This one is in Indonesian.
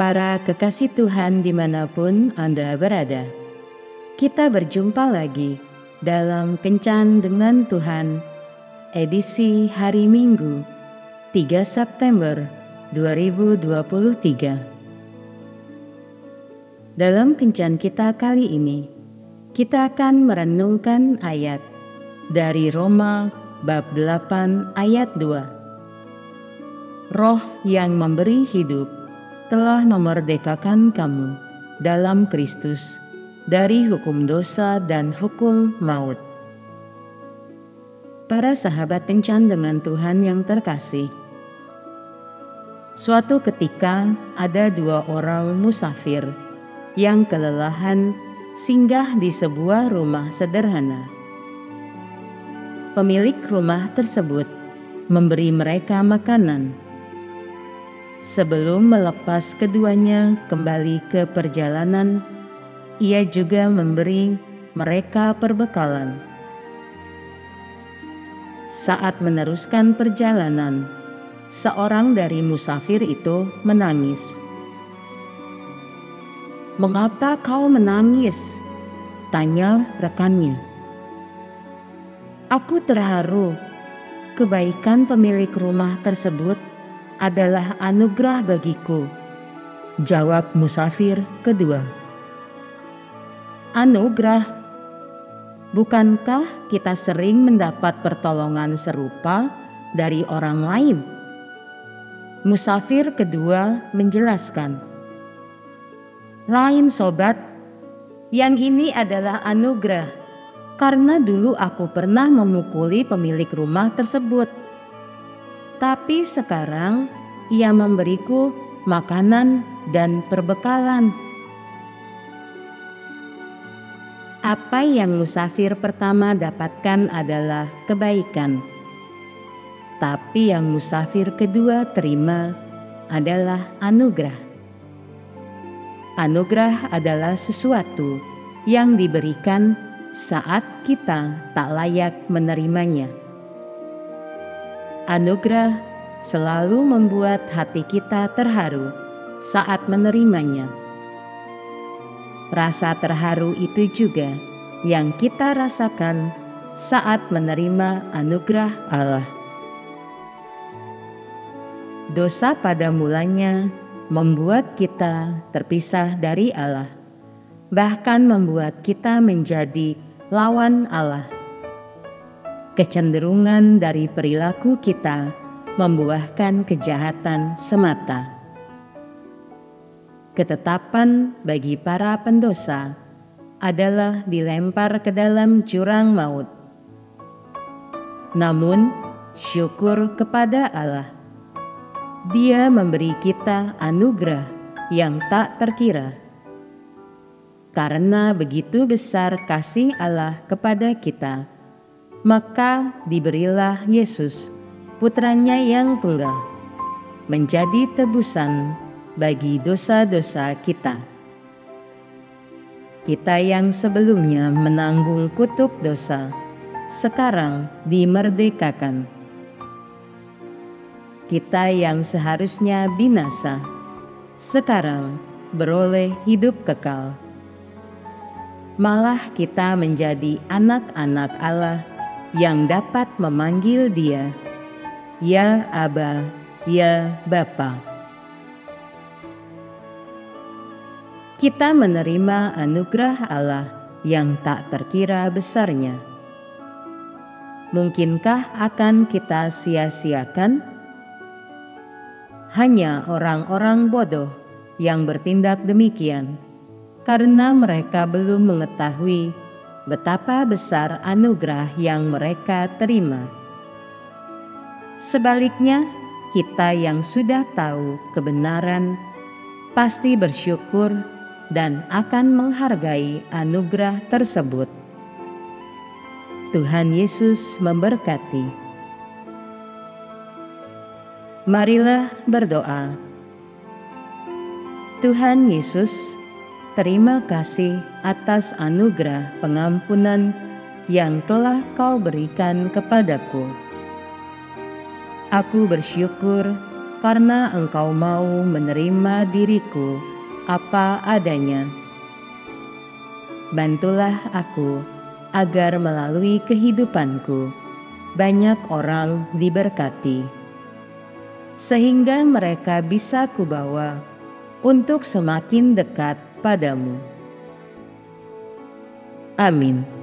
Para kekasih Tuhan di mana pun Anda berada, kita berjumpa lagi dalam Kencan dengan Tuhan, edisi hari Minggu, 3 September 2023. Dalam Kencan kita kali ini, kita akan merenungkan ayat dari Roma bab 8 ayat 2. Roh yang memberi hidup telah memerdekakan kamu dalam Kristus dari hukum dosa dan hukum maut. Para sahabat kencan dengan Tuhan yang terkasih, suatu ketika ada dua orang musafir yang kelelahan singgah di sebuah rumah sederhana. Pemilik rumah tersebut memberi mereka makanan Sebelum melepas keduanya kembali ke perjalanan, ia juga memberi mereka perbekalan. Saat meneruskan perjalanan, seorang dari musafir itu menangis. "Mengapa kau menangis?" tanya rekannya. "Aku terharu. Kebaikan pemilik rumah tersebut adalah anugerah bagiku. Jawab musafir kedua. Anugerah? Bukankah kita sering mendapat pertolongan serupa dari orang lain? Musafir kedua menjelaskan. Lain sobat, yang ini adalah anugerah karena dulu aku pernah memukuli pemilik rumah tersebut tapi sekarang ia memberiku makanan dan perbekalan. Apa yang musafir pertama dapatkan adalah kebaikan, tapi yang musafir kedua terima adalah anugerah. Anugerah adalah sesuatu yang diberikan saat kita tak layak menerimanya. Anugerah selalu membuat hati kita terharu saat menerimanya. Rasa terharu itu juga yang kita rasakan saat menerima anugerah Allah. Dosa pada mulanya membuat kita terpisah dari Allah, bahkan membuat kita menjadi lawan Allah kecenderungan dari perilaku kita membuahkan kejahatan semata. Ketetapan bagi para pendosa adalah dilempar ke dalam jurang maut. Namun, syukur kepada Allah, Dia memberi kita anugerah yang tak terkira. Karena begitu besar kasih Allah kepada kita, maka diberilah Yesus, putranya yang tunggal, menjadi tebusan bagi dosa-dosa kita. Kita yang sebelumnya menanggung kutuk dosa, sekarang dimerdekakan. Kita yang seharusnya binasa, sekarang beroleh hidup kekal. Malah kita menjadi anak-anak Allah yang dapat memanggil dia, Ya Aba, Ya Bapa. Kita menerima anugerah Allah yang tak terkira besarnya. Mungkinkah akan kita sia-siakan? Hanya orang-orang bodoh yang bertindak demikian karena mereka belum mengetahui betapa besar anugerah yang mereka terima. Sebaliknya, kita yang sudah tahu kebenaran pasti bersyukur dan akan menghargai anugerah tersebut. Tuhan Yesus memberkati. Marilah berdoa. Tuhan Yesus, Terima kasih atas anugerah pengampunan yang telah Kau berikan kepadaku. Aku bersyukur karena Engkau mau menerima diriku apa adanya. Bantulah aku agar melalui kehidupanku banyak orang diberkati, sehingga mereka bisa kubawa untuk semakin dekat padamu. Amin.